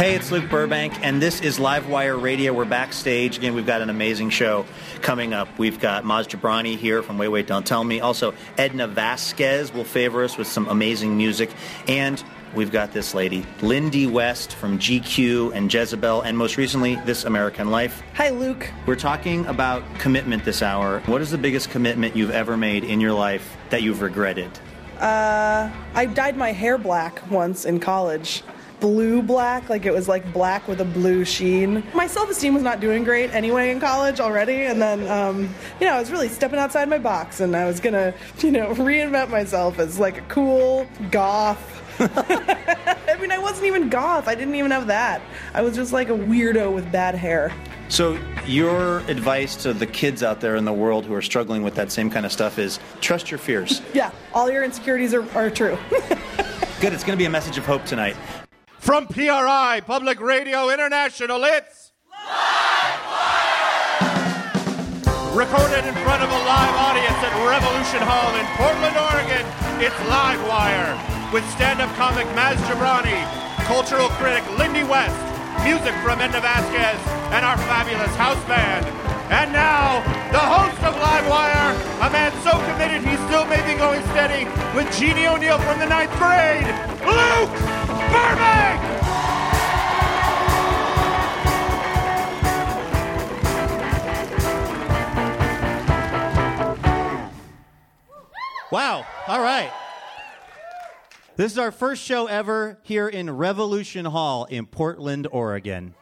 Hey, it's Luke Burbank, and this is Livewire Radio. We're backstage. Again, we've got an amazing show coming up. We've got Maz Jobrani here from Wait, Wait, Don't Tell Me. Also, Edna Vazquez will favor us with some amazing music. And we've got this lady, Lindy West from GQ and Jezebel, and most recently, This American Life. Hi, Luke. We're talking about commitment this hour. What is the biggest commitment you've ever made in your life that you've regretted? Uh, I dyed my hair black once in college. Blue black, like it was like black with a blue sheen. My self esteem was not doing great anyway in college already, and then, um, you know, I was really stepping outside my box and I was gonna, you know, reinvent myself as like a cool goth. I mean, I wasn't even goth, I didn't even have that. I was just like a weirdo with bad hair. So, your advice to the kids out there in the world who are struggling with that same kind of stuff is trust your fears. Yeah, all your insecurities are, are true. Good, it's going to be a message of hope tonight. From PRI, Public Radio International, it's Recorded in front of a live audience at Revolution Hall in Portland, Oregon, it's Livewire with stand-up comic Maz Jobrani, cultural critic Lindy West, music from Edna Vazquez, and our fabulous house band. And now, the host of Livewire, a man so committed he still may be going steady with Jeannie O'Neill from the ninth grade, Luke Burbank! Wow. All right. This is our first show ever here in Revolution Hall in Portland, Oregon.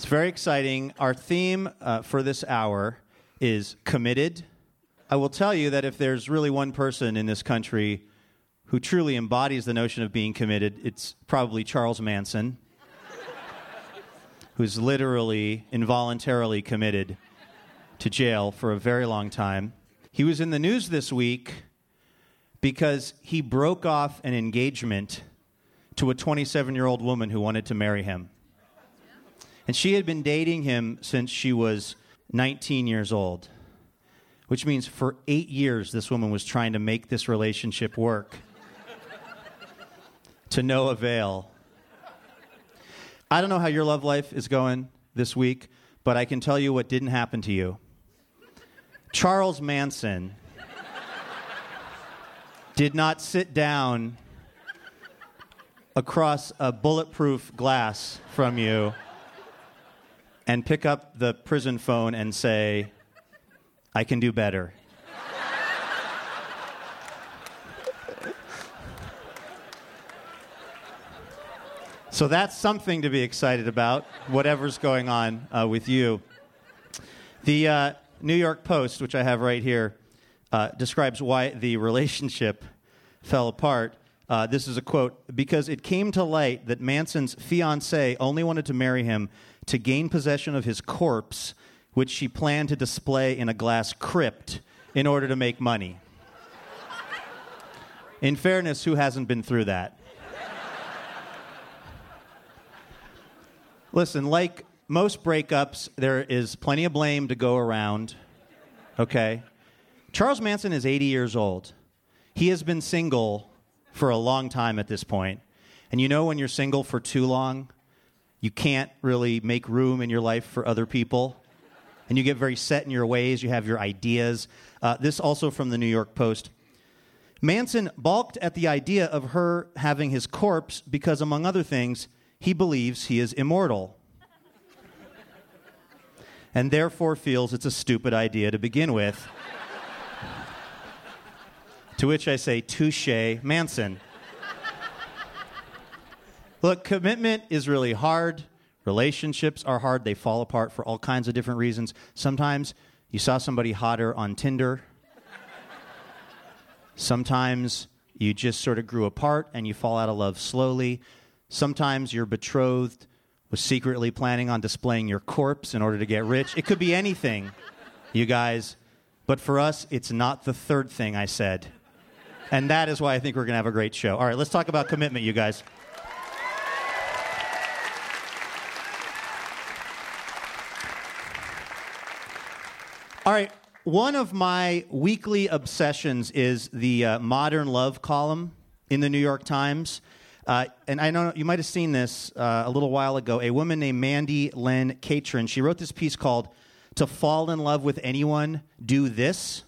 It's very exciting. Our theme uh, for this hour is committed. I will tell you that if there's really one person in this country who truly embodies the notion of being committed, it's probably Charles Manson, who's literally involuntarily committed to jail for a very long time. He was in the news this week because he broke off an engagement to a 27 year old woman who wanted to marry him. And she had been dating him since she was 19 years old, which means for eight years this woman was trying to make this relationship work to no avail. I don't know how your love life is going this week, but I can tell you what didn't happen to you. Charles Manson did not sit down across a bulletproof glass from you and pick up the prison phone and say, I can do better. so that's something to be excited about, whatever's going on uh, with you. The uh, New York Post, which I have right here, uh, describes why the relationship fell apart. Uh, this is a quote because it came to light that Manson's fiancee only wanted to marry him to gain possession of his corpse, which she planned to display in a glass crypt in order to make money. In fairness, who hasn't been through that? Listen, like most breakups, there is plenty of blame to go around. Okay? Charles Manson is 80 years old. He has been single for a long time at this point. And you know, when you're single for too long, you can't really make room in your life for other people. And you get very set in your ways, you have your ideas. Uh, this also from the New York Post. Manson balked at the idea of her having his corpse because, among other things, he believes he is immortal. and therefore feels it's a stupid idea to begin with. To which I say, touche, Manson. Look, commitment is really hard. Relationships are hard. They fall apart for all kinds of different reasons. Sometimes you saw somebody hotter on Tinder. Sometimes you just sort of grew apart and you fall out of love slowly. Sometimes your betrothed was secretly planning on displaying your corpse in order to get rich. It could be anything, you guys. But for us, it's not the third thing I said. And that is why I think we're going to have a great show. All right, let's talk about commitment, you guys. All right, one of my weekly obsessions is the uh, Modern Love column in the New York Times. Uh, and I know you might have seen this uh, a little while ago. A woman named Mandy Len Catron. She wrote this piece called "To Fall in Love with Anyone, Do This."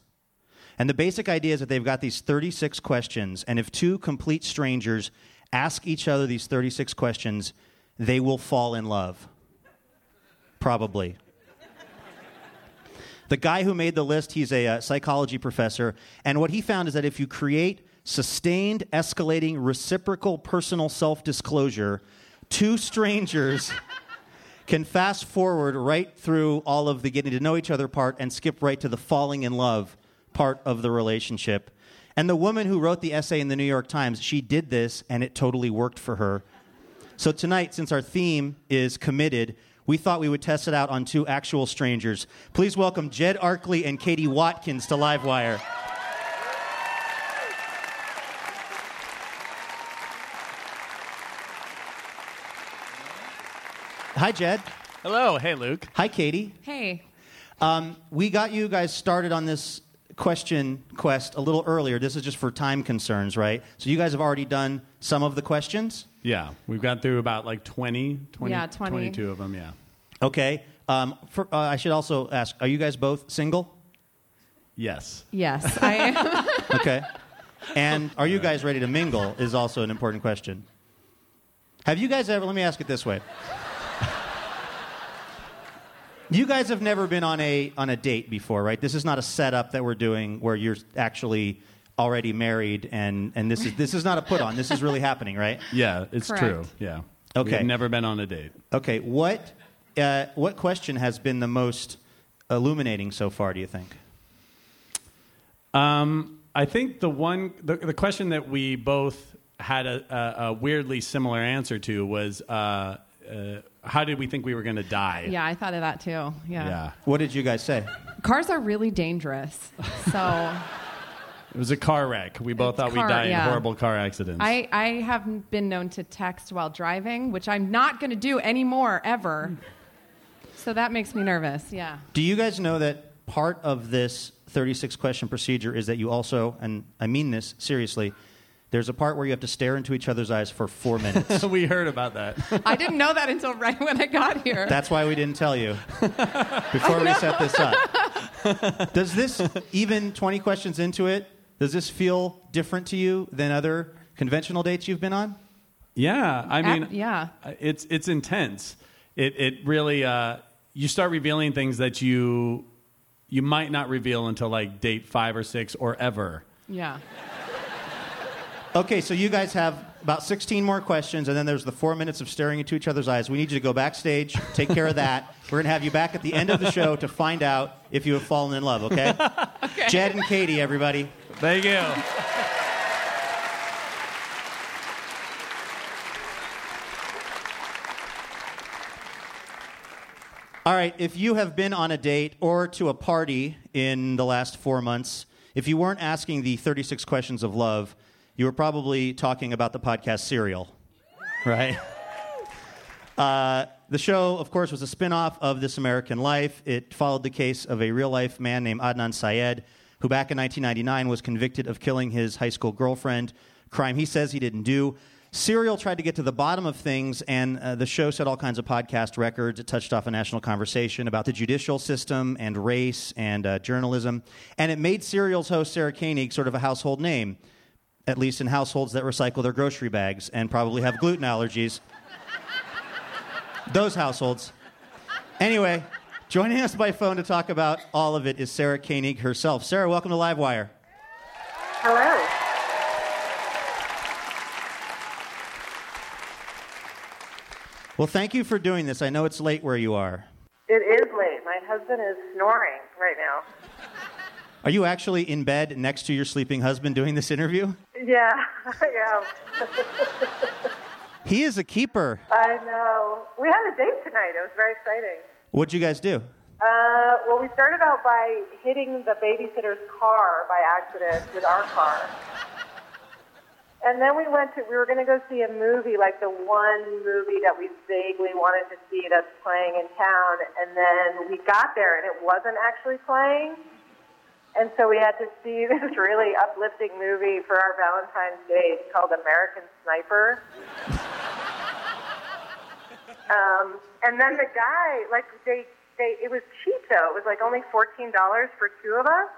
And the basic idea is that they've got these 36 questions, and if two complete strangers ask each other these 36 questions, they will fall in love. Probably. The guy who made the list, he's a, uh, psychology professor, and what he found is that if you create sustained, escalating, reciprocal personal self disclosure, two strangers can fast forward right through all of the getting to know each other part and skip right to the falling in love part of the relationship. And the woman who wrote the essay in the New York Times, she did this and it totally worked for her. So tonight, since our theme is committed, we thought we would test it out on two actual strangers. Please welcome Jed Arkley and Katie Watkins to Livewire. Hi, Jed. Hello. Hey, Luke. Hi, Katie. Hey. Um, we got you guys started on this question quest a little earlier. This is just for time concerns, right? So you guys have already done some of the questions? Yeah, we've got through about like 20, 20 Yeah, 20. 22 of them, yeah. Okay. Um, for, uh, I should also ask are you guys both single? Yes. Yes, I am. Okay. and are you guys ready to mingle? Is also an important question. Have you guys ever, let me ask it this way. You guys have never been on a, on a date before, right? This is not a setup that we're doing where you're actually already married and, and this, is, this is not a put on. This is really happening, right? Yeah, it's Correct. true. Yeah. Okay. We've never been on a date. Okay. What, uh, what question has been the most illuminating so far, do you think? Um, I think the one, the, the question that we both had a, a, a weirdly similar answer to was uh, uh, how did we think we were going to die? yeah, I thought of that too. Yeah. Yeah. What did you guys say? Cars are really dangerous. So It was a car wreck. We both It's thought car- we'd die yeah. in horrible car accidents. I, I have been known to text while driving, which I'm not going to do anymore, ever. So that makes me nervous. Yeah. Do you guys know that part of this 36 question procedure is that you also, and I mean this seriously, there's a part where you have to stare into each other's eyes for four minutes. we heard about that. I didn't know that until right when I got here. That's why we didn't tell you before we set this up. Does this, even 20 questions into it, does this feel different to you than other conventional dates you've been on? Yeah, I mean, Ac- yeah. it's it's intense. It it really uh, you start revealing things that you you might not reveal until like date five or six or ever. yeah. Okay, so you guys have about 16 more questions, and then there's the four minutes of staring into each other's eyes. We need you to go backstage, take care of that. We're going to have you back at the end of the show to find out if you have fallen in love, okay? okay. Jed and Katie, everybody. Thank you. All right, if you have been on a date or to a party in the last four months, if you weren't asking the 36 questions of love, you were probably talking about the podcast Serial, right? Uh, the show, of course, was a spin off of This American Life. It followed the case of a real life man named Adnan Syed, who back in 1999 was convicted of killing his high school girlfriend, crime he says he didn't do. Serial tried to get to the bottom of things, and uh, the show set all kinds of podcast records. It touched off a national conversation about the judicial system and race and uh, journalism. And it made Serial's host, Sarah Koenig, sort of a household name, at least in households that recycle their grocery bags and probably have gluten allergies. Those households. Anyway, joining us by phone to talk about all of it is Sarah Koenig herself. Sarah, welcome to Livewire. Hello. Well, thank you for doing this. I know it's late where you are. It is late. My husband is snoring right now. Are you actually in bed next to your sleeping husband doing this interview? Yeah, I am. He is a keeper. I know. We had a date tonight. It was very exciting. What'd you guys do? Uh, well, we started out by hitting the babysitter's car by accident with our car. And then we went to, we were going to go see a movie, like the one movie that we vaguely wanted to see that's playing in town. And then we got there and it wasn't actually playing. And so we had to see this really uplifting movie for our Valentine's Day called American Sniper. um, and then the guy, like they, they, it was cheap though. It was like only fourteen dollars for two of us.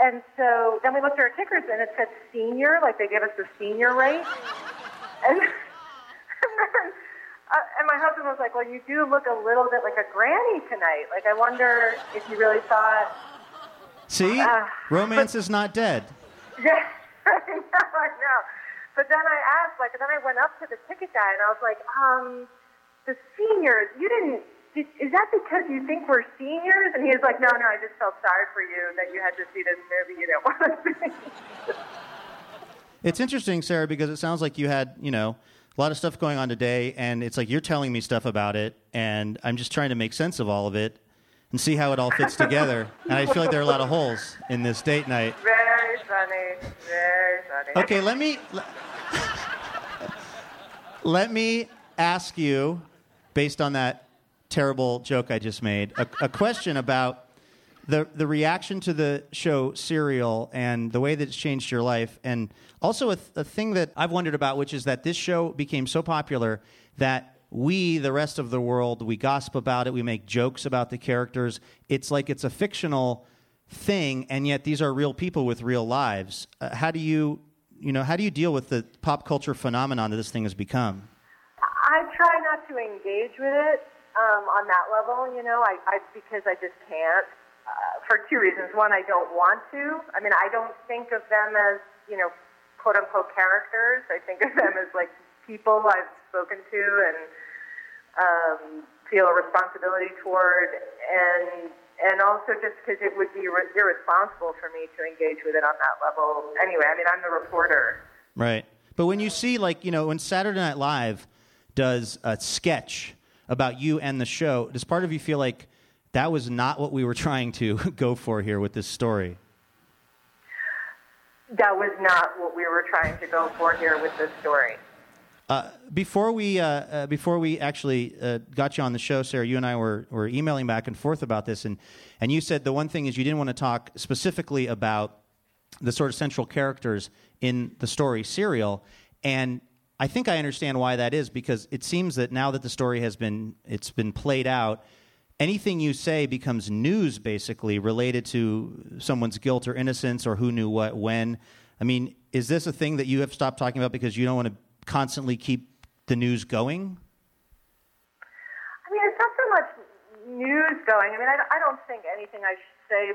And so then we looked at our tickets and it said senior, like they gave us the senior rate. And, uh, and my husband was like, "Well, you do look a little bit like a granny tonight. Like I wonder if you really thought." See, Uh, romance is not dead. Yeah, I know, I know. But then I asked, like, then I went up to the ticket guy and I was like, um, the seniors, you didn't, did, is that because you think we're seniors? And he was like, no, no, I just felt sorry for you that you had to see this movie you didn't want to see. It's interesting, Sarah, because it sounds like you had, you know, a lot of stuff going on today, and it's like you're telling me stuff about it, and I'm just trying to make sense of all of it and see how it all fits together. And I feel like there are a lot of holes in this date night. Very funny, very funny. Okay, let me let, me ask you, based on that terrible joke I just made, a, a question about the the reaction to the show Serial and the way that it's changed your life, and also a, th- a thing that I've wondered about, which is that this show became so popular that we, the rest of the world, we gossip about it, we make jokes about the characters. It's like it's a fictional thing, and yet these are real people with real lives. Uh, how do you, you know, how do you deal with the pop culture phenomenon that this thing has become? I try not to engage with it um, on that level, you know, I, I because I just can't. Uh, for two reasons. One, I don't want to. I mean, I don't think of them as, you know, quote unquote characters. I think of them as like people I've spoken to and um, feel a responsibility toward, and and also just because it would be ir- irresponsible for me to engage with it on that level. Anyway, I mean, I'm the reporter. Right. But when you see, like, you know, when Saturday Night Live does a sketch about you and the show, does part of you feel like that was not what we were trying to go for here with this story? That was not what we were trying to go for here with this story. Uh, before we uh, uh, before we actually uh, got you on the show, Sarah, you and I were, were emailing back and forth about this, and and you said the one thing is you didn't want to talk specifically about the sort of central characters in the story Serial, and I think I understand why that is because it seems that now that the story has been it's been played out, anything you say becomes news basically related to someone's guilt or innocence or who knew what when. I mean, is this a thing that you have stopped talking about because you don't want to constantly keep the news going? I mean, it's not so much news going. I mean, I, don't think anything I say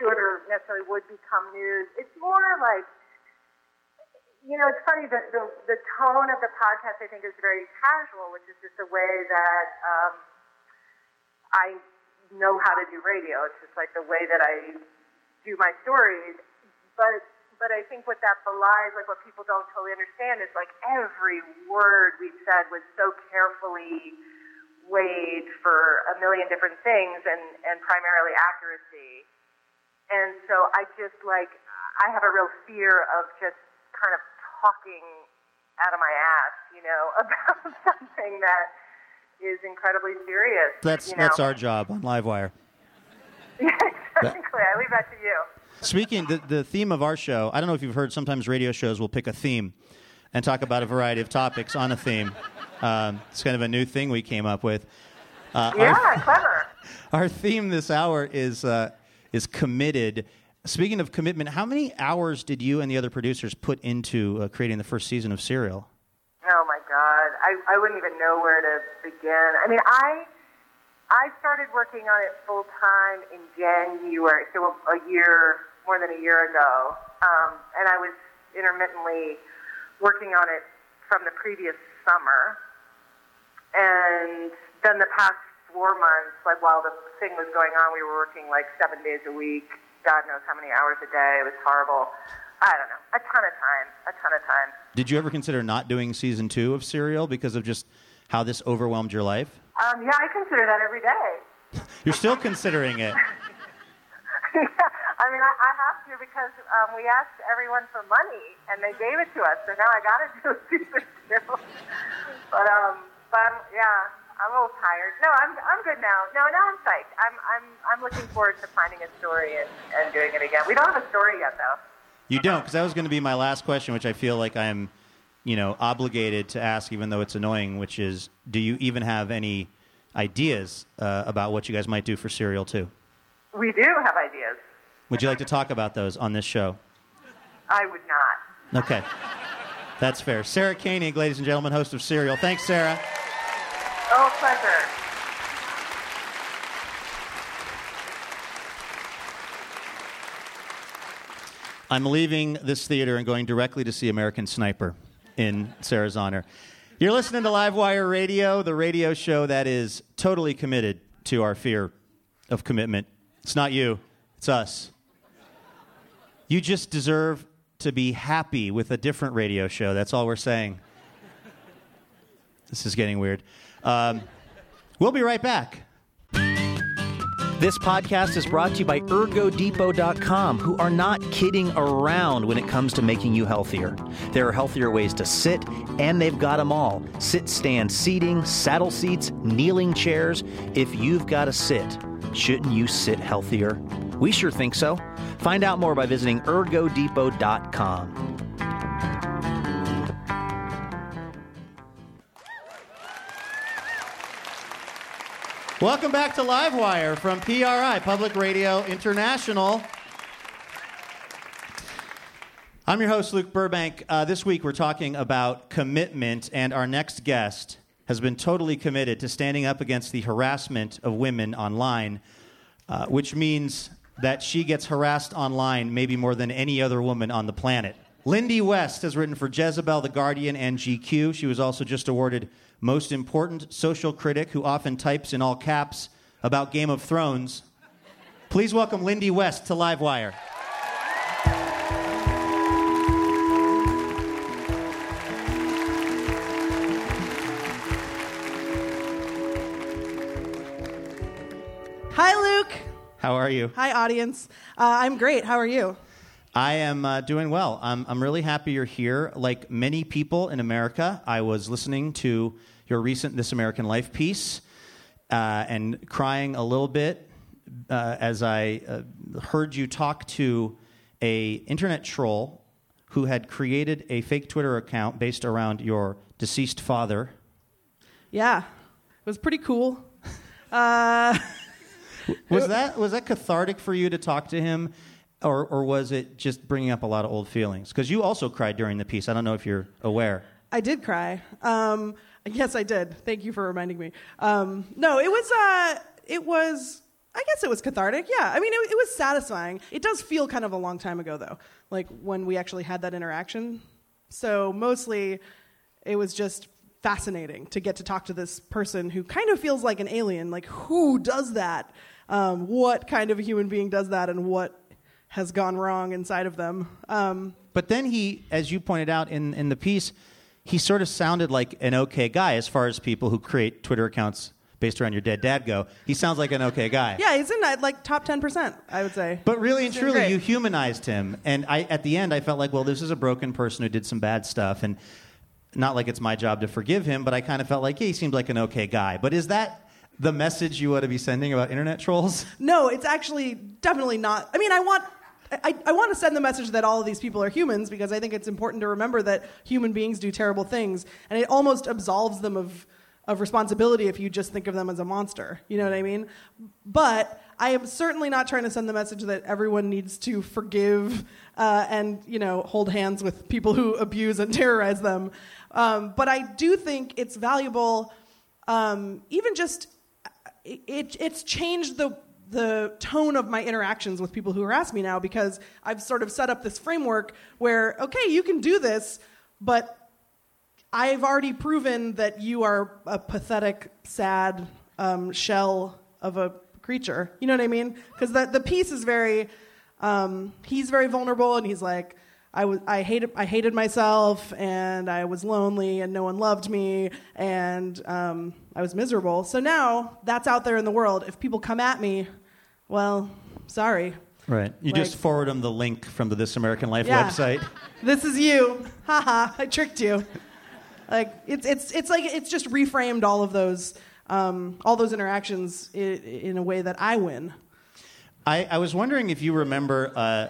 should or necessarily would become news. It's more like, you know, it's funny that the, the tone of the podcast, I think, is very casual, which is just a way that um, I know how to do radio. It's just like the way that I do my stories. But but I think what that belies, like what people don't totally understand, is like every word we said was so carefully weighed for a million different things and, and primarily accuracy. And so I just like, I have a real fear of just kind of talking out of my ass, you know, about something that is incredibly serious. That's you know? that's our job on Livewire. Yeah, exactly. I leave that to you. Speaking, the, the theme of our show, I don't know if you've heard, sometimes radio shows will pick a theme and talk about a variety of topics on a theme. Um, it's kind of a new thing we came up with. Uh, Yeah, our, clever. our theme this hour is, uh, is committed. Speaking of commitment, how many hours did you and the other producers put into uh, creating the first season of Serial? Oh my God, I, I wouldn't even know where to begin. I mean, I I started working on it full time in January, so a, year more than a year ago, um, and I was intermittently working on it from the previous summer, and then the past four months, like while the thing was going on, we were working like seven days a week. God knows how many hours a day. It was horrible. I don't know, a ton of time, a ton of time. Did you ever consider not doing season two of Serial because of just how this overwhelmed your life? Um, yeah, I consider that every day. You're still considering it. I mean, I, I have to because um, we asked everyone for money and they gave it to us, so now I got to do season two. but um, but yeah, I'm a little tired. No, I'm I'm good now. No, now I'm psyched. I'm I'm I'm looking forward to finding a story and, and doing it again. We don't have a story yet though. You don't, because that was going to be my last question, which I feel like I'm, you know, obligated to ask, even though it's annoying. Which is, do you even have any ideas uh, about what you guys might do for Serial Two? We do have ideas. Would you like to talk about those on this show? I would not. Okay, that's fair. Sarah Koenig, ladies and gentlemen, host of Serial. Thanks, Sarah. Oh, pleasure. I'm leaving this theater and going directly to see American Sniper in Sarah's honor. You're listening to Livewire Radio, the radio show that is totally committed to our fear of commitment. It's not you, it's us. You just deserve to be happy with a different radio show. That's all we're saying. This is getting weird. Um, we'll be right back. This podcast is brought to you by ErgoDepot.com, who are not kidding around when it comes to making you healthier. There are healthier ways to sit, and they've got them all sit, stand, seating, saddle seats, kneeling chairs. If you've got to sit, shouldn't you sit healthier? We sure think so. Find out more by visiting ErgoDepot.com. Welcome back to Livewire from PRI, Public Radio International. I'm your host, Luke Burbank. Uh, this week we're talking about commitment, and our next guest has been totally committed to standing up against the harassment of women online, uh, which means that she gets harassed online maybe more than any other woman on the planet. Lindy West has written for Jezebel, The Guardian, and GQ. She was also just awarded Most Important Social Critic, who often types in all caps about Game of Thrones. Please welcome Lindy West to Livewire. Hi, Luke. How are you? Hi, audience. Uh, I'm great. How are you? I am uh, doing well. I'm, I'm really happy you're here. Like many people in America, I was listening to your recent This American Life piece uh, and crying a little bit uh, as I uh, heard you talk to a internet troll who had created a fake Twitter account based around your deceased father. Yeah, it was pretty cool. Uh, Was that was that cathartic for you to talk to him, or or was it just bringing up a lot of old feelings? Because you also cried during the piece. I don't know if you're aware. I did cry. Um, yes, I did. Thank you for reminding me. Um, no, it was. Uh, it was. I guess it was cathartic. Yeah. I mean, it, it was satisfying. It does feel kind of a long time ago, though. Like when we actually had that interaction. So mostly, it was just fascinating to get to talk to this person who kind of feels like an alien. Like, who does that? Um, what kind of a human being does that, and what has gone wrong inside of them? Um, But then he, as you pointed out in, in the piece, he sort of sounded like an okay guy as far as people who create Twitter accounts based around your dead dad go. He sounds like an okay guy. yeah, he's in that like top ten percent, I would say. But really and truly, great. you humanized him. And I, at the end, I felt like, well, this is a broken person who did some bad stuff. And not like it's my job to forgive him, but I kind of felt like, yeah, he seemed like an okay guy. But is that the message you want to be sending about internet trolls? No, it's actually definitely not. I mean, I want. I, I want to send the message that all of these people are humans because I think it's important to remember that human beings do terrible things, and it almost absolves them of of responsibility if you just think of them as a monster. You know what I mean? But I am certainly not trying to send the message that everyone needs to forgive uh, and you know hold hands with people who abuse and terrorize them. Um, but I do think it's valuable, um, even just it, it, it's changed the the tone of my interactions with people who harass me now because I've sort of set up this framework where okay, you can do this, but I've already proven that you are a pathetic, sad um, shell of a creature. You know what I mean? Because the the piece is very. Um, he's very vulnerable, and he's like, I was, I hated, I hated myself, and I was lonely, and no one loved me, and um, I was miserable. So now that's out there in the world. If people come at me, well, sorry. Right. You Like- just forward them the link from the This American Life Yeah. website. This is you. Haha, I tricked you. Like it's it's it's like it's just reframed all of those um, all those interactions i- in a way that I win. I, I was wondering if you remember, uh,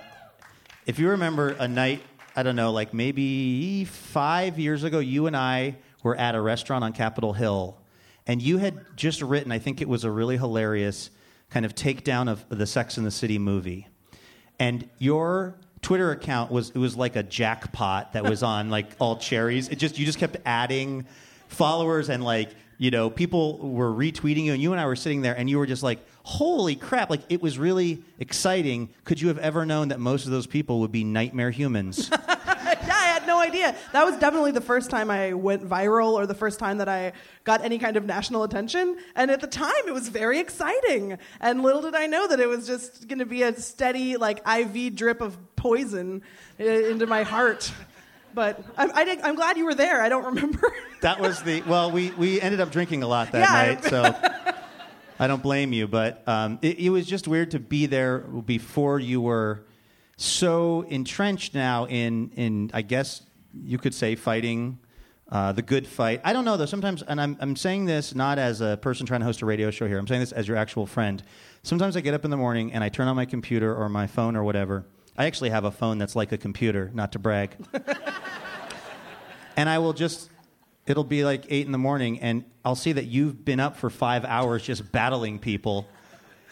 if you remember a night, I don't know, like maybe five years ago, you and I were at a restaurant on Capitol Hill, and you had just written, I think it was a really hilarious kind of takedown of the Sex and the City movie, and your Twitter account was it was like a jackpot that was on like all cherries. It just you just kept adding followers and like you know people were retweeting you, and you and I were sitting there, and you were just like, "Holy crap!" Like it was really exciting. Could you have ever known that most of those people would be nightmare humans? had no idea. That was definitely the first time I went viral or the first time that I got any kind of national attention. And at the time, it was very exciting. And little did I know that it was just going to be a steady, like, IV drip of poison i- into my heart. But I'm, I, I'm glad you were there. I don't remember. that was the well, we we ended up drinking a lot that Yeah, night, so I don't blame you. But um, it, it was just weird to be there before you were so entrenched now in in I guess you could say fighting. Uh, the good fight. I don't know though. Sometimes, and I'm I'm saying this not as a person trying to host a radio show here. I'm saying this as your actual friend. Sometimes I get up in the morning and I turn on my computer or my phone or whatever. I actually have a phone that's like a computer, not to brag. and I will just it'll be like eight in the morning and I'll see that you've been up for five hours just battling people.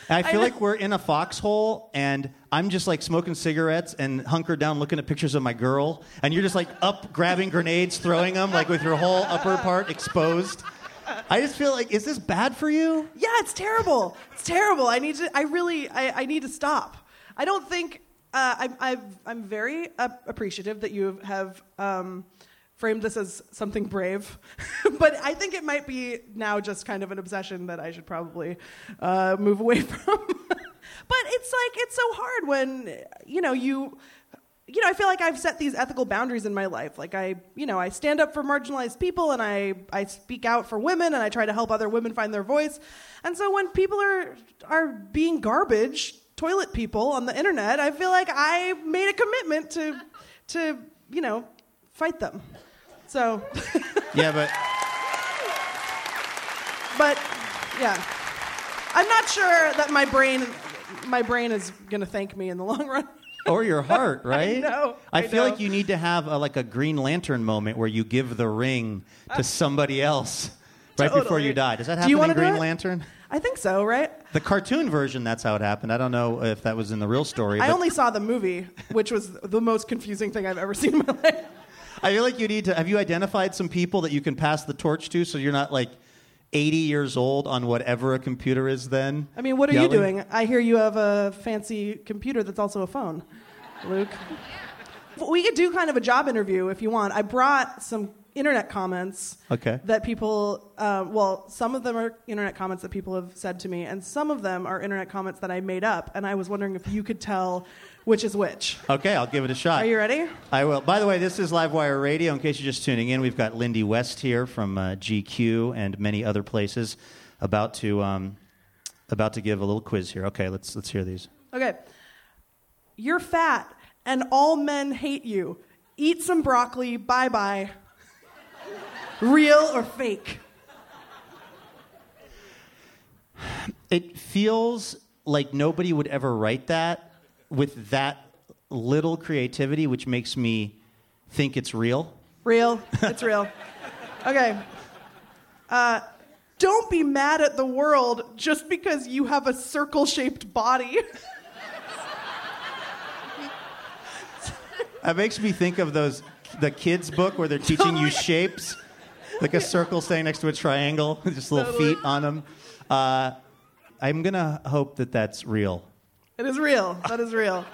And I feel know. like we're in a foxhole and I'm just like smoking cigarettes and hunkered down looking at pictures of my girl and you're just like up grabbing grenades, throwing them like with your whole upper part exposed. I just feel like is this bad for you? Yeah, it's terrible. It's terrible. I need to. I really. I, I need to stop. I don't think. Uh, I'm. I've, I'm very uh, appreciative that you have um, framed this as something brave, but I think it might be now just kind of an obsession that I should probably uh, move away from. But it's like it's so hard when you know you you know, I feel like I've set these ethical boundaries in my life. Like I, you know, I stand up for marginalized people and I, I speak out for women and I try to help other women find their voice. And so when people are are being garbage, toilet people on the internet, I feel like I made a commitment to to, you know, fight them. So, Yeah, but but yeah. I'm not sure that my brain my brain is going to thank me in the long run. or your heart, right? I know, I, I feel know. like you need to have a, like a Green Lantern moment where you give the ring to ah. somebody else right before you die. Does that Do happen you in Green? Lantern? I think so, right? The cartoon version, that's how it happened. I don't know if that was in the real story. I only saw the movie, which was the most confusing thing I've ever seen in my life. I feel like you need to. Have you identified some people that you can pass the torch to, so you're not like 80 years old on whatever a computer is? Then I mean, what are Yelling? you doing? I hear you have a fancy computer that's also a phone, Luke. We could do kind of a job interview if you want. I brought some internet comments Okay. that people, uh, well, some of them are internet comments that people have said to me, and some of them are internet comments that I made up. And I was wondering if you could tell which is which. Okay, I'll give it a shot. Are you ready? I will. By the way, this is Livewire Radio. In case you're just tuning in, we've got Lindy West here from uh, GQ and many other places, about to um, about to give a little quiz here. Okay, let's let's hear these. Okay. You're fat and all men hate you. Eat some broccoli. Bye bye. Real or fake? It feels like nobody would ever write that with that little creativity, which makes me think it's real. Real. It's real. Okay. Uh, don't be mad at the world just because you have a circle shaped body. That makes me think of those the kids book where they're teaching you shapes, like a circle staying next to a triangle, just little Totally. feet on them. Uh, I'm gonna hope that that's real, it is real. That is real.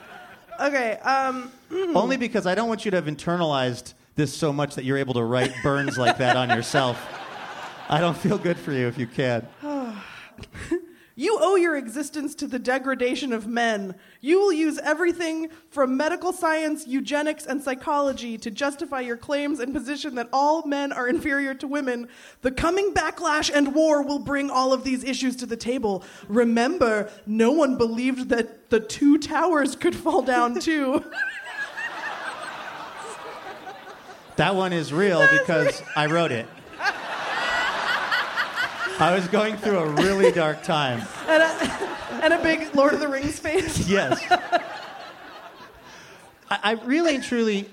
Okay. Um, only because I don't want you to have internalized this so much that you're able to write burns like that on yourself. I don't feel good for you if you can. You owe your existence to the degradation of men. You will use everything from medical science, eugenics, and psychology to justify your claims and position that all men are inferior to women. The coming backlash and war will bring all of these issues to the table. Remember, no one believed that the two towers could fall down too. That one is real because I wrote it. I was going through a really dark time. and, a, and a big Lord of the Rings face. Yes. I, I really and truly,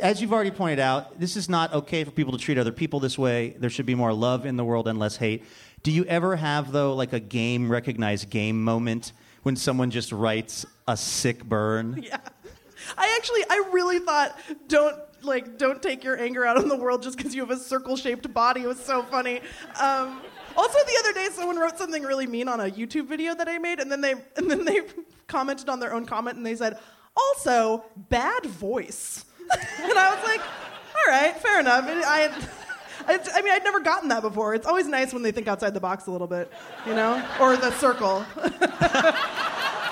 as you've already pointed out, this is not okay for people to treat other people this way. There should be more love in the world and less hate. Do you ever have, though, like a game recognized game moment when someone just writes a sick burn? Yeah. I actually, I really thought, don't like, don't take your anger out on the world just because you have a circle-shaped body. It was so funny. Um, also, the other day, someone wrote something really mean on a YouTube video that I made, and then they and then they commented on their own comment, and they said, "Also, bad voice." and I was like, "All right, fair enough." I, I, I mean, I'd never gotten that before. It's always nice when they think outside the box a little bit, you know, or the circle.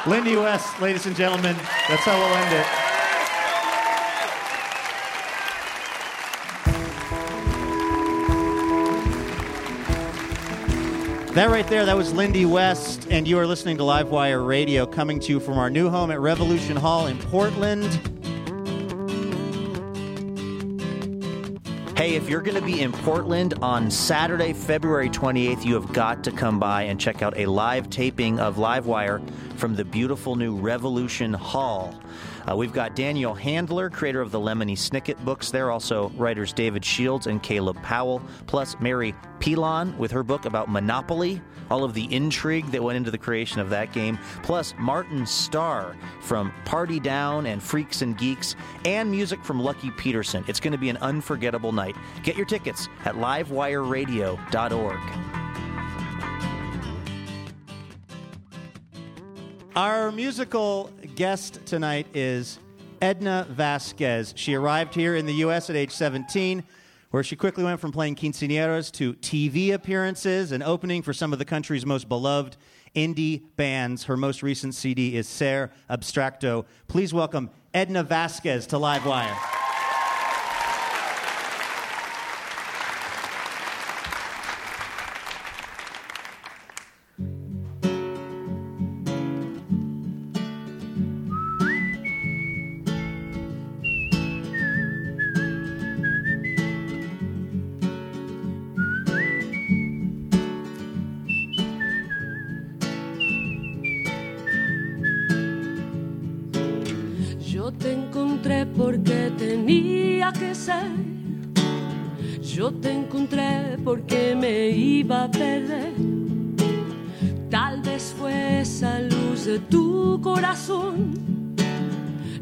Lindy West, ladies and gentlemen, that's how we'll end it. That right there, that was Lindy West, and you are listening to Livewire Radio coming to you from our new home at Revolution Hall in Portland. Hey, if you're going to be in Portland on Saturday, February 28th, you have got to come by and check out a live taping of Livewire from the beautiful new Revolution Hall. Uh, we've got Daniel Handler, creator of the Lemony Snicket books. There also writers David Shields and Caleb Powell, plus Mary Pilon with her book about Monopoly, all of the intrigue that went into the creation of that game, plus Martin Starr from Party Down and Freaks and Geeks, and music from Lucky Peterson. It's going to be an unforgettable night. Get your tickets at livewireradio.org. Our musical guest tonight is Edna Vazquez. She arrived here in the U.S. at age 17, where she quickly went from playing quinceañeras to TV appearances and opening for some of the country's most beloved indie bands. Her most recent CD is Ser Abstracto. Please welcome Edna Vazquez to Livewire. Porque me iba a perder. Tal vez fue esa luz de tu corazón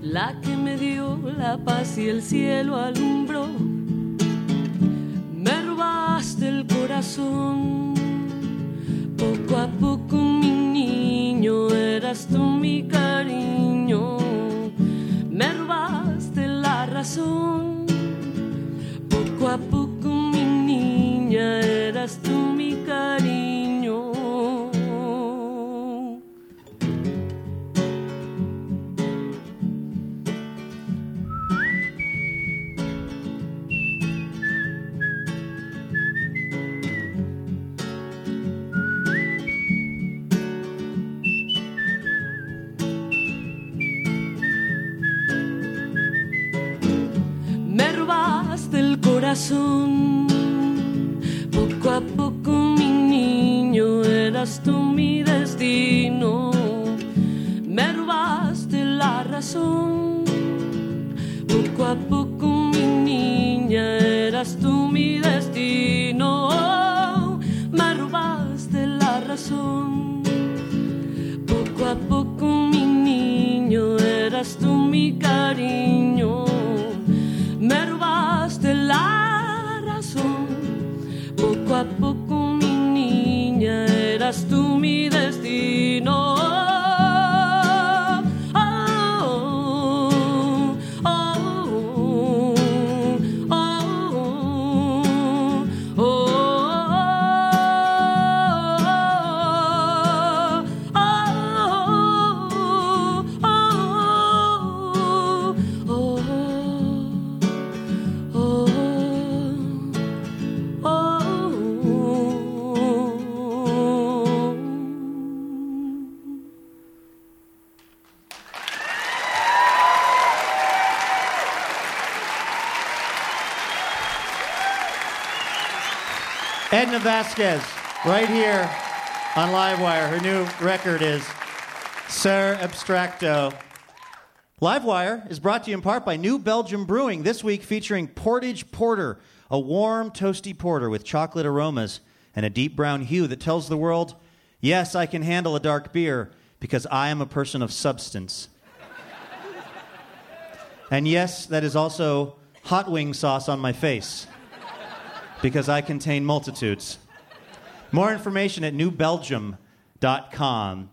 la que me dio la paz y el cielo alumbró. Me robaste el corazón. Vazquez. right here on Livewire. Her new record is Ser Abstracto. Livewire is brought to you in part by New Belgium Brewing, this week featuring Portage Porter, a warm, toasty porter with chocolate aromas and a deep brown hue that tells the world, yes, I can handle a dark beer because I am a person of substance. and yes, that is also hot wing sauce on my face because I contain multitudes. More information at newbelgium.com.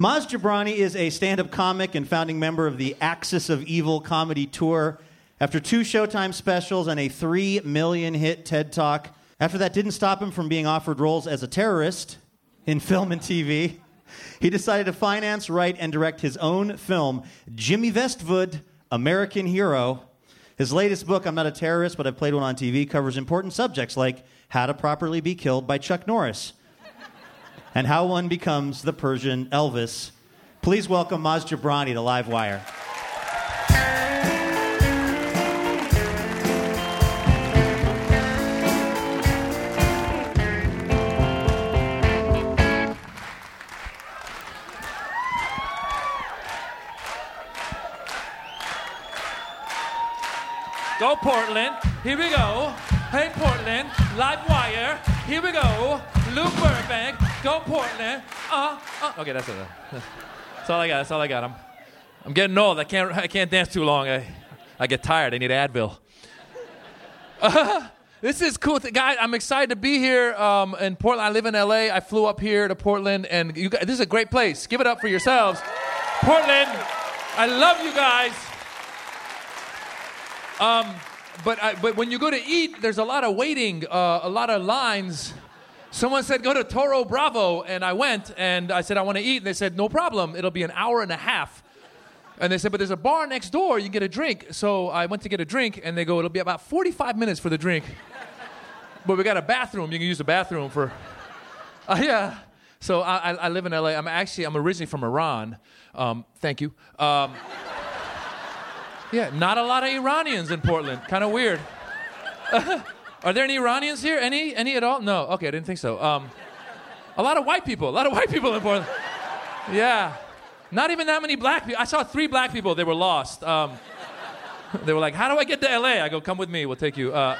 Maz Jobrani is a stand up comic and founding member of the Axis of Evil comedy tour. After two Showtime specials and a three million hit TED Talk, after that didn't stop him from being offered roles as a terrorist in film and TV, he decided to finance, write, and direct his own film, Jimmy Vestwood, American Hero. His latest book, I'm Not a Terrorist, but I've played one on TV, covers important subjects like how to properly be killed by Chuck Norris and how one becomes the Persian Elvis. Please welcome Maz Jobrani to Livewire. Go Portland. Here we go. Hey Portland. Live wire. Here we go. Luke Burbank. Go Portland. Uh, uh. Okay, that's it. That's all I got. That's all I got. I'm, I'm getting old. I can't. I can't dance too long. I, I get tired. I need Advil. Uh, this is cool, th- guys. I'm excited to be here um, in Portland. I live in LA. I flew up here to Portland, and you guys, this is a great place. Give it up for yourselves, Portland. I love you guys. Um, but I, but when you go to eat, there's a lot of waiting, uh, a lot of lines. Someone said go to Toro Bravo, and I went, and I said I want to eat, and they said no problem, it'll be an hour and a half. And they said, but there's a bar next door, you can get a drink. So I went to get a drink, and they go, it'll be about 45 minutes for the drink. but we got a bathroom, you can use the bathroom for. Uh, yeah. So I, I, live in LA. I'm actually I'm originally from Iran. Um, thank you. Um, yeah, not a lot of Iranians in Portland. Kind of weird. Are there any Iranians here? Any? Any at all? No. Okay, I didn't think so. Um, a lot of white people. A lot of white people in Portland. Yeah. Not even that many black people. I saw three black people. They were lost. Um, they were like, "How do I get to LA?" I go, "Come with me. We'll take you." Uh,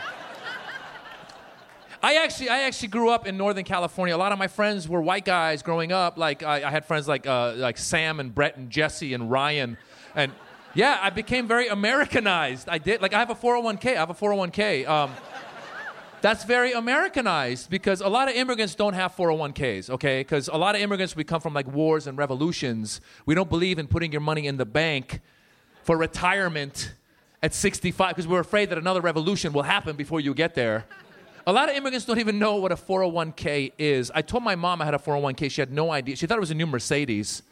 I actually, I actually grew up in Northern California. A lot of my friends were white guys growing up. Like I, I had friends like uh, like Sam and Brett and Jesse and Ryan, and yeah, I became very Americanized. I did. Like I have a 401k. I have a 401k. Um, that's very Americanized because a lot of immigrants don't have 401ks, okay? Because a lot of immigrants, we come from like wars and revolutions. We don't believe in putting your money in the bank for retirement at 65 because we're afraid that another revolution will happen before you get there. A lot of immigrants don't even know what a 401k is. I told my mom I had a 401k. She had no idea. She thought it was a new Mercedes.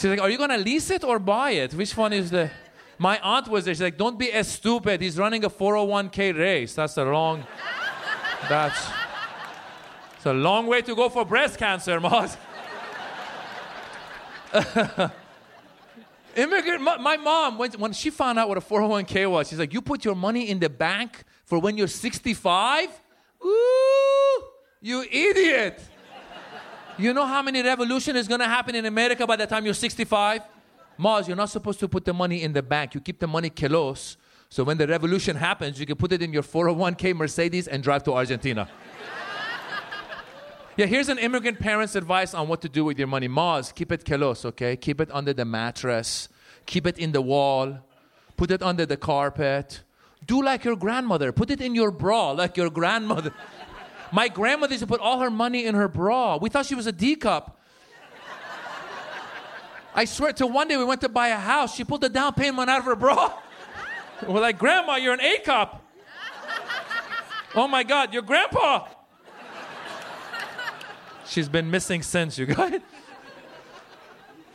She's like, Are you going to lease it or buy it? Which one is the. My aunt was there. She's like, Don't be as stupid. He's running a 401k race. That's the wrong. That's. It's a long way to go for breast cancer, Moz. Immigrant, my, my mom, when, when she found out what a 401k was, she's like, You put your money in the bank for when you're 65? Ooh, you idiot. You know how many revolution is going to happen in America by the time you're 65? Mars, you're not supposed to put the money in the bank. You keep the money kilos. So when the revolution happens, you can put it in your 401k Mercedes and drive to Argentina. yeah, here's an immigrant parent's advice on what to do with your money. Mars, keep it kilos, okay? Keep it under the mattress. Keep it in the wall. Put it under the carpet. Do like your grandmother. Put it in your bra like your grandmother. My grandmother used to put all her money in her bra. We thought she was a D cup. I swear, till one day we went to buy a house. She pulled the down payment out of her bra. We're like, Grandma, you're an A cup. oh my God, your grandpa. She's been missing since, you guys.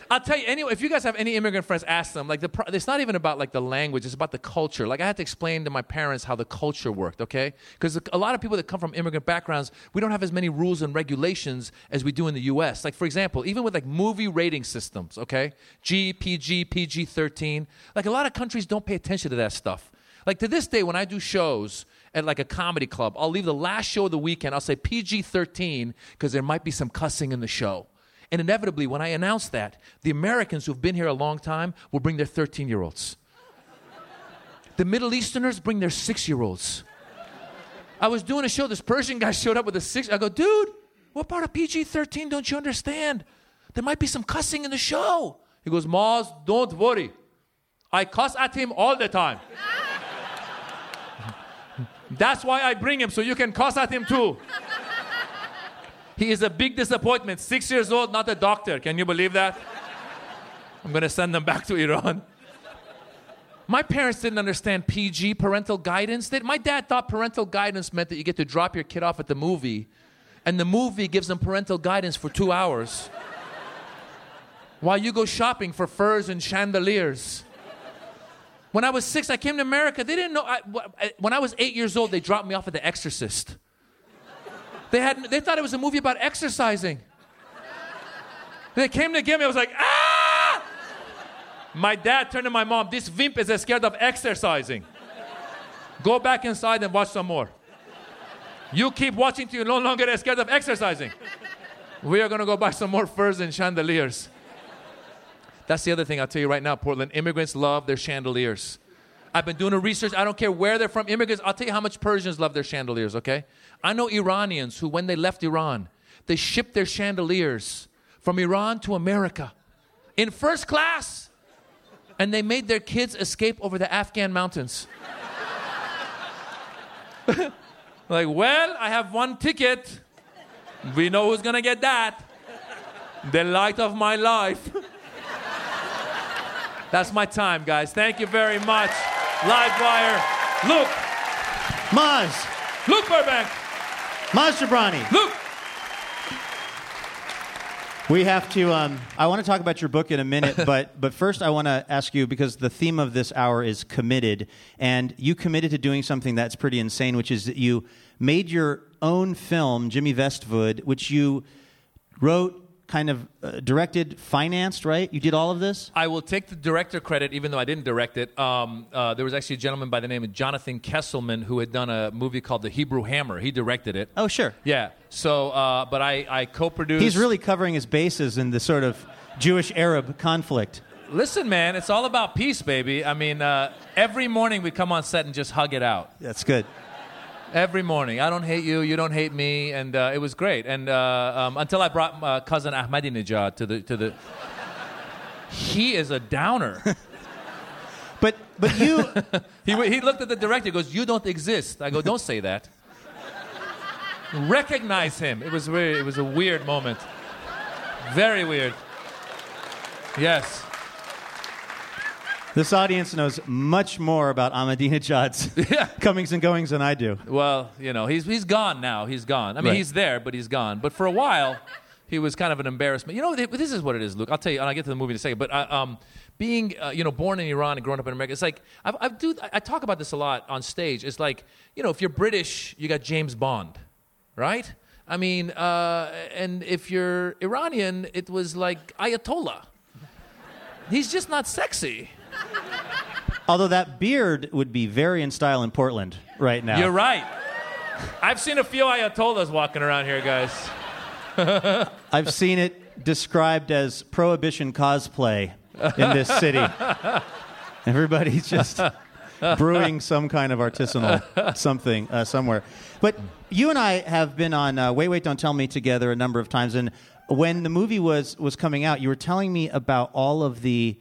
I'll tell you anyway. If you guys have any immigrant friends, ask them. Like the, it's not even about like the language; it's about the culture. Like I had to explain to my parents how the culture worked. Okay, because a lot of people that come from immigrant backgrounds, we don't have as many rules and regulations as we do in the U.S. Like for example, even with like movie rating systems. Okay, G, PG, PG thirteen. Like a lot of countries don't pay attention to that stuff. Like to this day, when I do shows at like a comedy club. I'll leave the last show of the weekend. I'll say PG 13 because there might be some cussing in the show. And inevitably, when I announce that, the Americans who've been here a long time will bring their 13 year olds. The Middle Easterners bring their six year olds. I was doing a show, this Persian guy showed up with a six. I go, dude, what part of PG 13 don't you understand? There might be some cussing in the show. He goes, Maz, don't worry. I cuss at him all the time. That's why I bring him, so you can cuss at him too. He is a big disappointment. Six years old, not a doctor. Can you believe that? I'm going to send them back to Iran. My parents didn't understand PG, parental guidance. They, my dad thought parental guidance meant that you get to drop your kid off at the movie, and the movie gives them parental guidance for two hours while you go shopping for furs and chandeliers. When I was six, I came to America. They didn't know. I, eh, when I was eight years old, they dropped me off at The Exorcist. They, had, they thought it was a movie about exercising. They came to get me. I was like, ah! My dad turned to my mom. This vimp is scared of exercising. Go back inside and watch some more. You keep watching till you're no longer scared of exercising. We are going to go buy some more furs and chandeliers. That's the other thing I'll tell you right now, Portland. Immigrants love their chandeliers. I've been doing a research. I don't care where they're from. Immigrants, I'll tell you how much Persians love their chandeliers, okay? I know Iranians who, when they left Iran, they shipped their chandeliers from Iran to America in first class. And they made their kids escape over the Afghan mountains. like, well, I have one ticket. We know who's gonna get that. The light of my life. That's my time, guys. Thank you very much. Livewire, Luke. Maz. Luke Burbank. Maz Jobrani. Luke. We have to. Um, I want to talk about your book in a minute, but but first I want to ask you because the theme of this hour is committed, and you committed to doing something that's pretty insane, which is that you made your own film, Jimmy Vestwood, which you wrote, kind of uh, directed, financed, right? You did all of this? I will take the director credit, even though I didn't direct it. Um, uh, there was actually a gentleman by the name of Jonathan Kesselman who had done a movie called The Hebrew Hammer. He directed it. Oh, sure. Yeah. So, uh, but I, I co produced. He's really covering his bases in the sort of Jewish Arab conflict. Listen, man, it's all about peace, baby. I mean, uh, every morning we come on set and just hug it out. That's good. Every morning. I don't hate you, you don't hate me, and uh, it was great. And uh, um, until I brought my cousin Ahmadinejad to the to the. He is a downer. But but you he he looked at the director. He goes, "You don't exist." I go, "Don't say that." Recognize him. It was very. It was a weird moment. Very weird. Yes. This audience knows much more about Ahmadinejad's Yeah. comings and goings than I do. Well, you know, he's he's gone now. He's gone. I mean, Right. he's there, but he's gone. But for a while, he was kind of an embarrassment. You know, this is what it is, Luke. I'll tell you, and I'll get to the movie in a second. But uh, um, being, uh, you know, born in Iran and growing up in America, it's like I, I do. I talk about this a lot on stage. It's like, you know, if you're British, you got James Bond, right? I mean, uh, and if you're Iranian, it was like Ayatollah. He's just not sexy. Although that beard would be very in style in Portland right now. You're right. I've seen a few Ayatollahs walking around here, guys. I've seen it described as prohibition cosplay in this city. Everybody's just brewing some kind of artisanal something uh, somewhere. But you and I have been on uh, Wait, Wait, Don't Tell Me together a number of times. And when the movie was, was coming out, you were telling me about all of the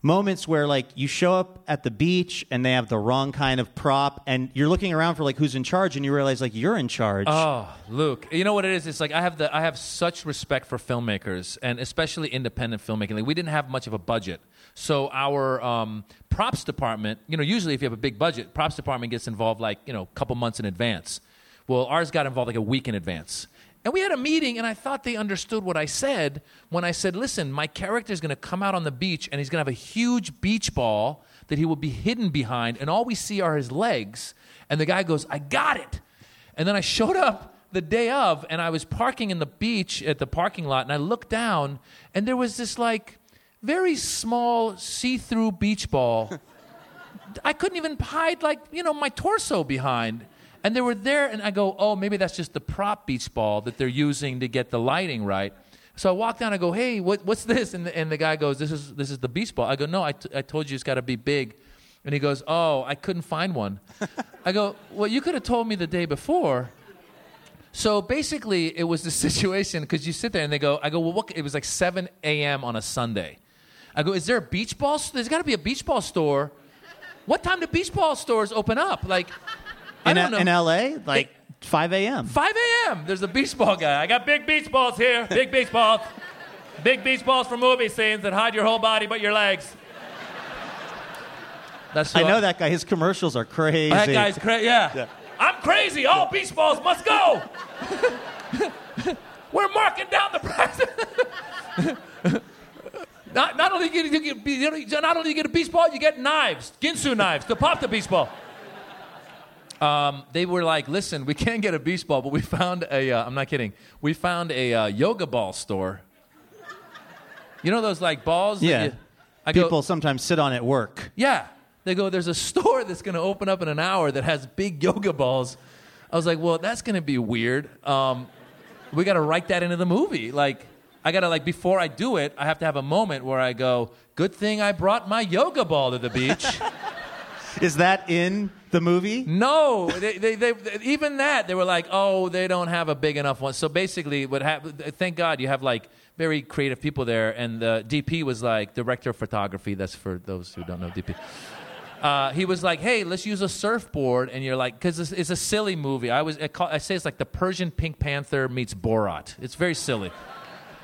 moments where like you show up at the beach and they have the wrong kind of prop and you're looking around for like who's in charge and you realize like you're in charge Oh, Luke, you know what it is? It's like I have the I have such respect for filmmakers and especially independent filmmaking. Like we didn't have much of a budget, so our um, props department, you know, usually if you have a big budget, props department gets involved like you know a couple months in advance. Well, ours got involved like a week in advance. And we had a meeting, and I thought they understood what I said when I said, Listen, my character is going to come out on the beach, and he's going to have a huge beach ball that he will be hidden behind, and all we see are his legs. And the guy goes, I got it. And then I showed up the day of, and I was parking in the beach at the parking lot, and I looked down, and there was this like very small see through beach ball. I couldn't even hide like, you know, my torso behind. And they were there, and I go, oh, maybe that's just the prop beach ball that they're using to get the lighting right. So I walk down. I go, hey, what, what's this? And the, and the guy goes, this is this is the beach ball. I go, no, I, t- I told you it's got to be big. And he goes, oh, I couldn't find one. I go, well, you could have told me the day before. So basically, it was the situation because you sit there and they go, I go, well, what? It was like 7 a.m. on a Sunday. I go, is there a beach ball? There's got to be a beach ball store. What time do beach ball stores open up? Like, I In, don't know. in LA, like 5 a.m. 5 a.m. There's a beach ball guy. I got big beach balls here. Big beach balls. Big beach balls for movie scenes that hide your whole body but your legs. That's I know that guy. His commercials are crazy. That guy's crazy. Yeah. I'm crazy. All beach balls must go. We're marking down the price. not, not only you get, you get, you not only you get a beach ball, you get knives, Ginsu knives to pop the beach ball. Um, they were like, "Listen, we can't get a beach ball, but we found a. Uh, I'm not kidding. We found a uh, yoga ball store. You know those like balls? that Yeah. you- I go, People sometimes sit on at work. yeah. They go, there's a store that's going to open up in an hour that has big yoga balls. I was like, well, that's going to be weird. Um, we got to write that into the movie. Like, I got to, like, before I do it, I have to have a moment where I go, good thing I brought my yoga ball to the beach. Is that in the movie? no, they, they, they, even that, they were like, oh, they don't have a big enough one. So basically, what happened, thank God you have, like, very creative people there. And the DP was like, director of photography. That's for those who don't know DP. uh, he was like, "Hey, let's use a surfboard," and you're like, "Because it's, it's a silly movie." I was, I, call, I say it's like the Persian Pink Panther meets Borat. It's very silly.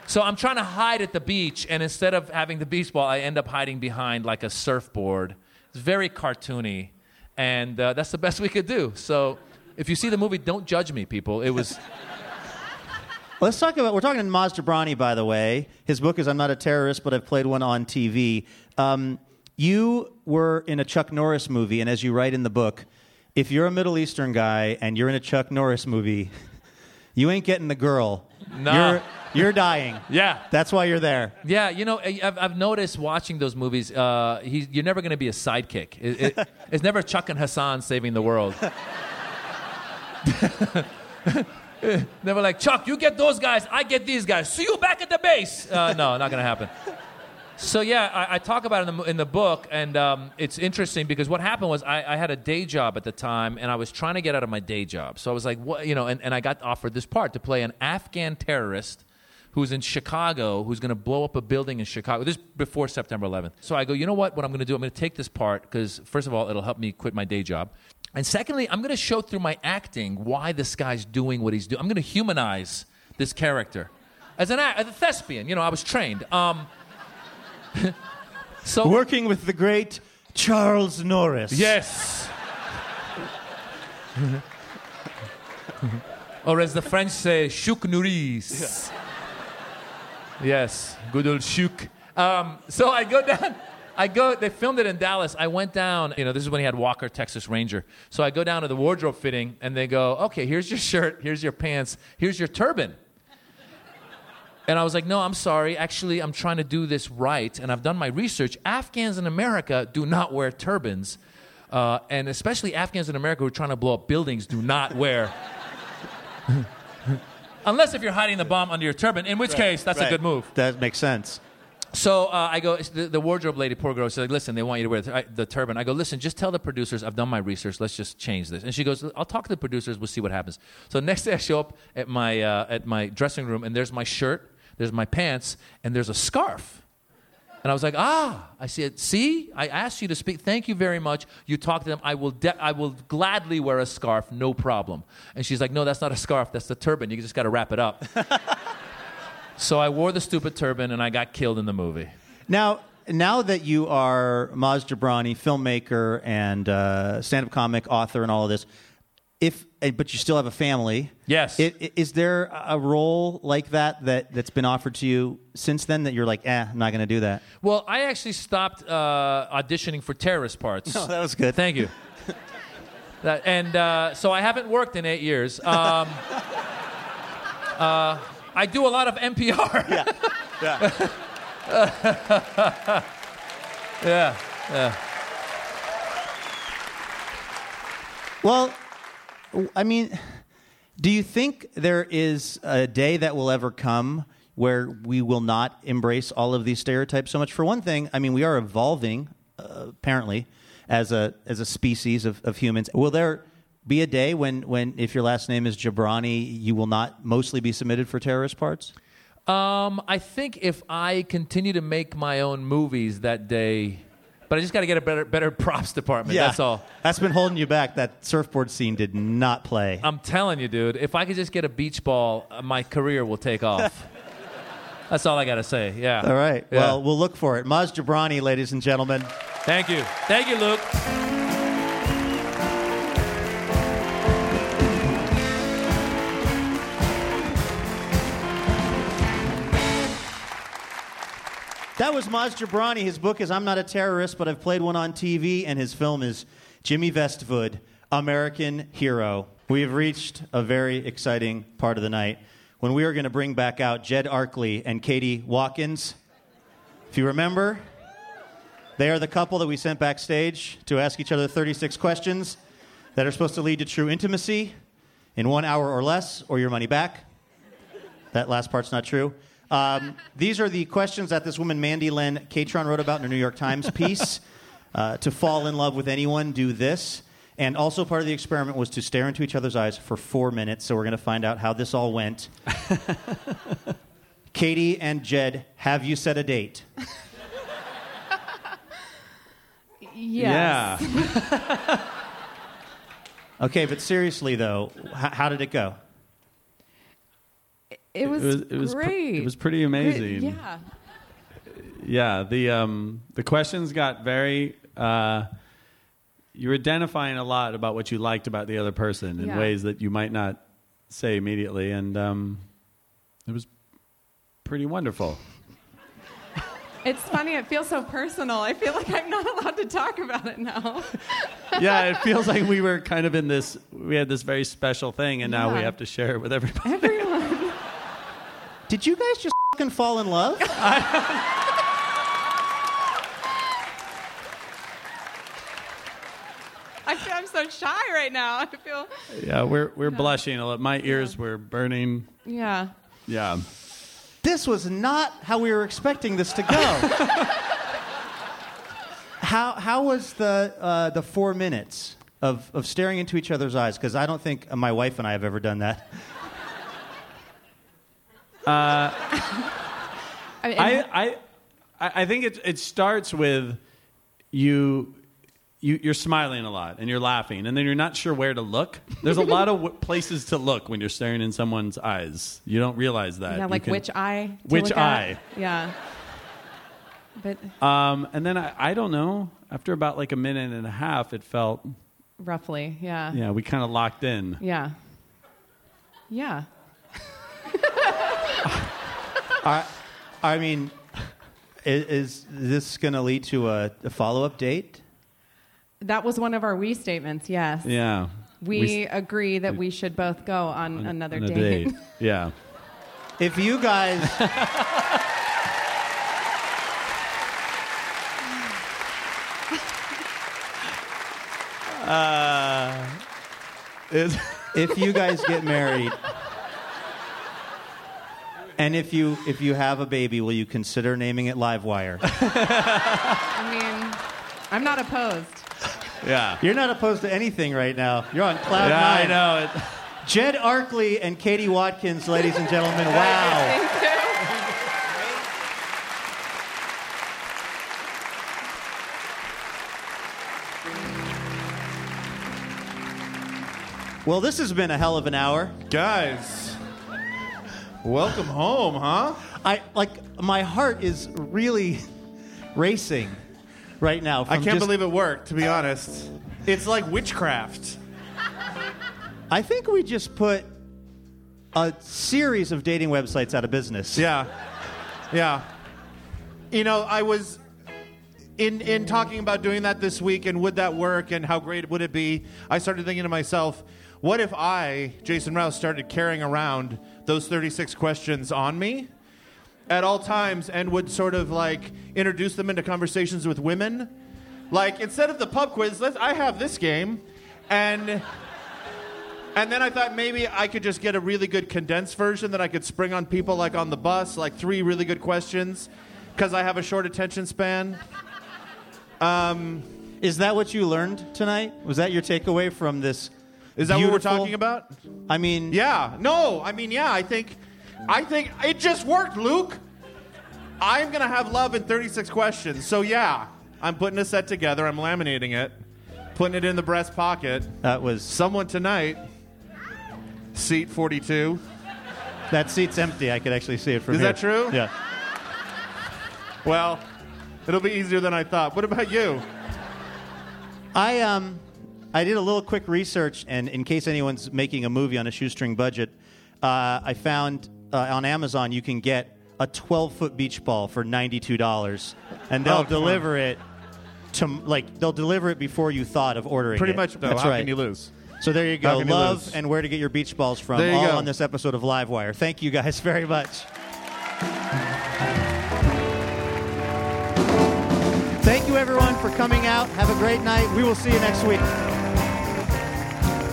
So I'm trying to hide at the beach, and instead of having the beach ball, I end up hiding behind like a surfboard. It's very cartoony, and uh, that's the best we could do. So if you see the movie, don't judge me, people. It was. Let's talk about. We're talking to Maz Jobrani, by the way. His book is "I'm Not a Terrorist, but I've Played One on TV." Um, you were in a Chuck Norris movie, and as you write in the book, if you're a Middle Eastern guy and you're in a Chuck Norris movie, you ain't getting the girl. Nah. You're, dying. Yeah. That's why you're there. Yeah, you know, I've, I've noticed watching those movies, uh, you're never going to be a sidekick. It, it, it's never Chuck and Hassan saving the world. never like, Chuck, you get those guys, I get these guys. See you back at the base. Uh, no, not going to happen. So yeah, I, I talk about it in the, in the book, and um, it's interesting because what happened was I, I had a day job at the time, and I was trying to get out of my day job. So I was like, what, you know, and, and I got offered this part to play an Afghan terrorist who's in Chicago, who's going to blow up a building in Chicago. This is before September 11th. So I go, you know what? What I'm going to do? I'm going to take this part because first of all, it'll help me quit my day job, and secondly, I'm going to show through my acting why this guy's doing what he's doing. I'm going to humanize this character as an a- as a thespian. You know, I was trained. Um, so Working with the great Charles Norris. Yes. or as the French say, chouk nourrice. Yes, good old chouk. Um, so I go down. I go. They filmed it in Dallas. I went down. You know, this is when he had Walker Texas Ranger. So I go down to the wardrobe fitting, and they go, "Okay, here's your shirt. Here's your pants. Here's your turban." And I was like, no, I'm sorry. Actually, I'm trying to do this right. And I've done my research. Afghans in America do not wear turbans. Uh, and especially Afghans in America who are trying to blow up buildings do not wear. Unless if you're hiding the bomb under your turban, in which case, that's a good move. That makes sense. So uh, I go, the, the wardrobe lady, poor girl, she's like, listen, they want you to wear the, I- the turban. I go, listen, just tell the producers I've done my research. Let's just change this. And she goes, I'll talk to the producers. We'll see what happens. So next day I show up at my, uh, at my dressing room, and there's my shirt, there's my pants, and there's a scarf. And I was like, ah, I said, see, I asked you to speak. Thank you very much. You talk to them. I will, de- I will gladly wear a scarf, no problem. And she's like, no, that's not a scarf. That's the turban. You just got to wrap it up. so I wore the stupid turban, and I got killed in the movie. Now, now that you are Maz Jobrani, filmmaker and uh, stand-up comic, author, and all of this, if eh, but you still have a family. Yes. Is there a role like that that that's been offered to you since then that you're like, eh, I'm not going to do that? Well, I actually stopped uh, auditioning for terrorist parts. Oh, that was good. Thank you. That, and uh, so I haven't worked in eight years. Um, uh, I do a lot of NPR. yeah. Yeah. yeah. Yeah. Well, I mean, do you think there is a day that will ever come where we will not embrace all of these stereotypes so much? For one thing, I mean, we are evolving, uh, apparently, as a as a species of, of humans. Will there be a day when, when, if your last name is Jobrani, you will not mostly be submitted for terrorist parts? Um, I think if I continue to make my own movies that day, but I just got to get a better better props department. That's all. That's been holding you back. That surfboard scene did not play. I'm telling you, dude. If I could just get a beach ball, uh, my career will take off. That's all I got to say. Yeah. All right. Yeah. Well, we'll look for it. Maz Jobrani, ladies and gentlemen. Thank you. Thank you, Luke. That was Maz Jobrani. His book is I'm Not a Terrorist, but I've played one on TV, and his film is Jimmy Vestwood, American Hero. We have reached a very exciting part of the night when we are going to bring back out Jed Arkley and Katie Watkins. If you remember, they are the couple that we sent backstage to ask each other 36 questions that are supposed to lead to true intimacy in one hour or less, or your money back. That last part's not true. Um, these are the questions that this woman, Mandy Len Catron, wrote about in her New York Times piece. Uh, to fall in love with anyone, do this. And also, part of the experiment was to stare into each other's eyes for four minutes. So, we're going to find out how this all went. Katie and Jed, have you set a date? Yes. Yeah. Okay, but seriously, though, h- how did it go? It was, it was it was pr- great. it was pretty amazing. Yeah. Yeah, the um, the questions got very. Uh, you're identifying a lot about what you liked about the other person in Yeah. ways that you might not say immediately, and um, it was pretty wonderful. It's funny. It feels so personal. I feel like I'm not allowed to talk about it now. yeah, it feels like we were kind of in this. We had this very special thing, and now we have to share it with everybody. Everyone. Did you guys just fucking fall in love? I feel I'm so shy right now. I feel. Yeah, we're we're blushing a lot. My ears were burning. Yeah. Yeah. this was not how we were expecting this to go. how how was the uh, the four minutes of of staring into each other's eyes? Because I don't think my wife and I have ever done that. I mean, I, I, I I think it, it starts with you, you, you're smiling a lot and you're laughing, and then you're not sure where to look. There's a lot of w- places to look when you're staring in someone's eyes. You don't realize that. yeah, You like can- which eye? to Which look at. eye? Yeah. But Um, and then I, I don't know. After about like a minute and a half, it felt roughly, yeah. yeah we kind of locked in. Yeah. Yeah. I I mean, is, is this going to lead to a, a follow up date? That was one of our we statements. Yes. Yeah. We, s- agree that we should both go on, another on a date. date. Yeah. If you guys. Uh, it's- if you guys get married and if you if you have a baby will you consider naming it livewire? I mean, I'm not opposed. yeah. you're not opposed to anything right now. You're on cloud Yeah, nine. I know. It, jed arkley and katie watkins ladies and gentlemen. Wow. Well this has been a hell of an hour. Guys, welcome home, huh? i like my heart is really racing right now I can't just- believe it worked, to be honest. It's like witchcraft. i think we just put a series of dating websites out of business Yeah. Yeah. You know, I was in in talking about doing that this week and would that work and how great would it be? I started thinking to myself, what if I, Jason Rouse, started carrying around those 36 questions on me at all times and would sort of like introduce them into conversations with women? Like instead of the pub quiz, let's I have this game and And then I thought maybe I could just get a really good condensed version that I could spring on people like on the bus, like three really good questions, because I have a short attention span. Um, Is that what you learned tonight? Was that your takeaway from this? Is that what we're talking about? I mean, Yeah. No, I mean, yeah, I think I think it just worked, Luke. I'm going to have love in 36 questions. So yeah, I'm putting a set together, I'm laminating it, putting it in the breast pocket. that was Someone tonight seat 42. that seat's empty. I could actually see it from Is here. that true? Yeah. Well, it'll be easier than I thought. What about you? I um, I did a little quick research, and in case anyone's making a movie on a shoestring budget, uh, I found uh, on Amazon you can get a 12 foot beach ball for 92 dollars, and they'll Oh, deliver it to like they'll deliver it before you thought of ordering Pretty it. much, though. That's how right. can you lose? So there you How go. you Love lose? and where to get your beach balls from. All go. on this episode of Livewire. Thank you guys very much. Thank you everyone for coming out. Have a great night. We will see you next week.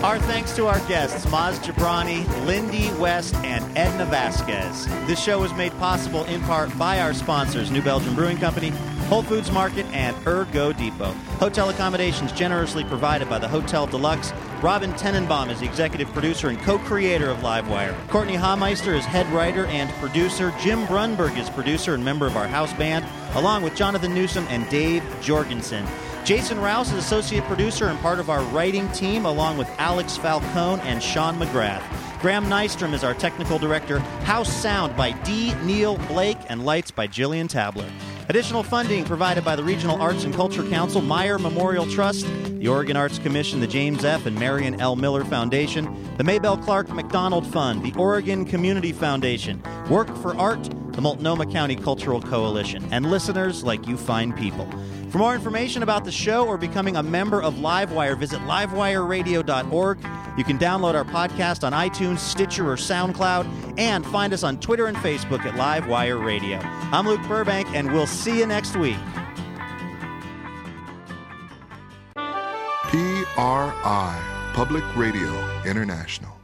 Our thanks to our guests, Maz Jobrani, Lindy West, and Edna Vazquez. This show was made possible in part by our sponsors, New Belgium Brewing Company, Whole Foods Market, and Ergo Depot. Hotel accommodations generously provided by the Hotel Deluxe. Robin Tenenbaum is the executive producer and co-creator of Livewire. Courtenay Hameister is head writer and producer. Jim Brunberg is producer and member of our house band, along with Jonathan Newsom and Dave Jorgensen. Jason Rouse is associate producer and part of our writing team, along with Alex Falcone and Sean McGrath. Graham Nystrom is our technical director. House sound by D. Neil Blake and lights by Jillian Tabler. Additional funding provided by the Regional Arts and Culture Council, Meyer Memorial Trust, the Oregon Arts Commission, the James F. and Marion L. Miller Foundation, the Maybelle Clark Macdonald Fund, the Oregon Community Foundation, Work for Art, the Multnomah County Cultural Coalition, and listeners like you fine people. For more information about the show or becoming a member of Livewire, visit livewireradio.org. You can download our podcast on iTunes, Stitcher, or SoundCloud, and find us on Twitter and Facebook at Livewire Radio. I'm Luke Burbank, and we'll see you next week. PRI, Public Radio International.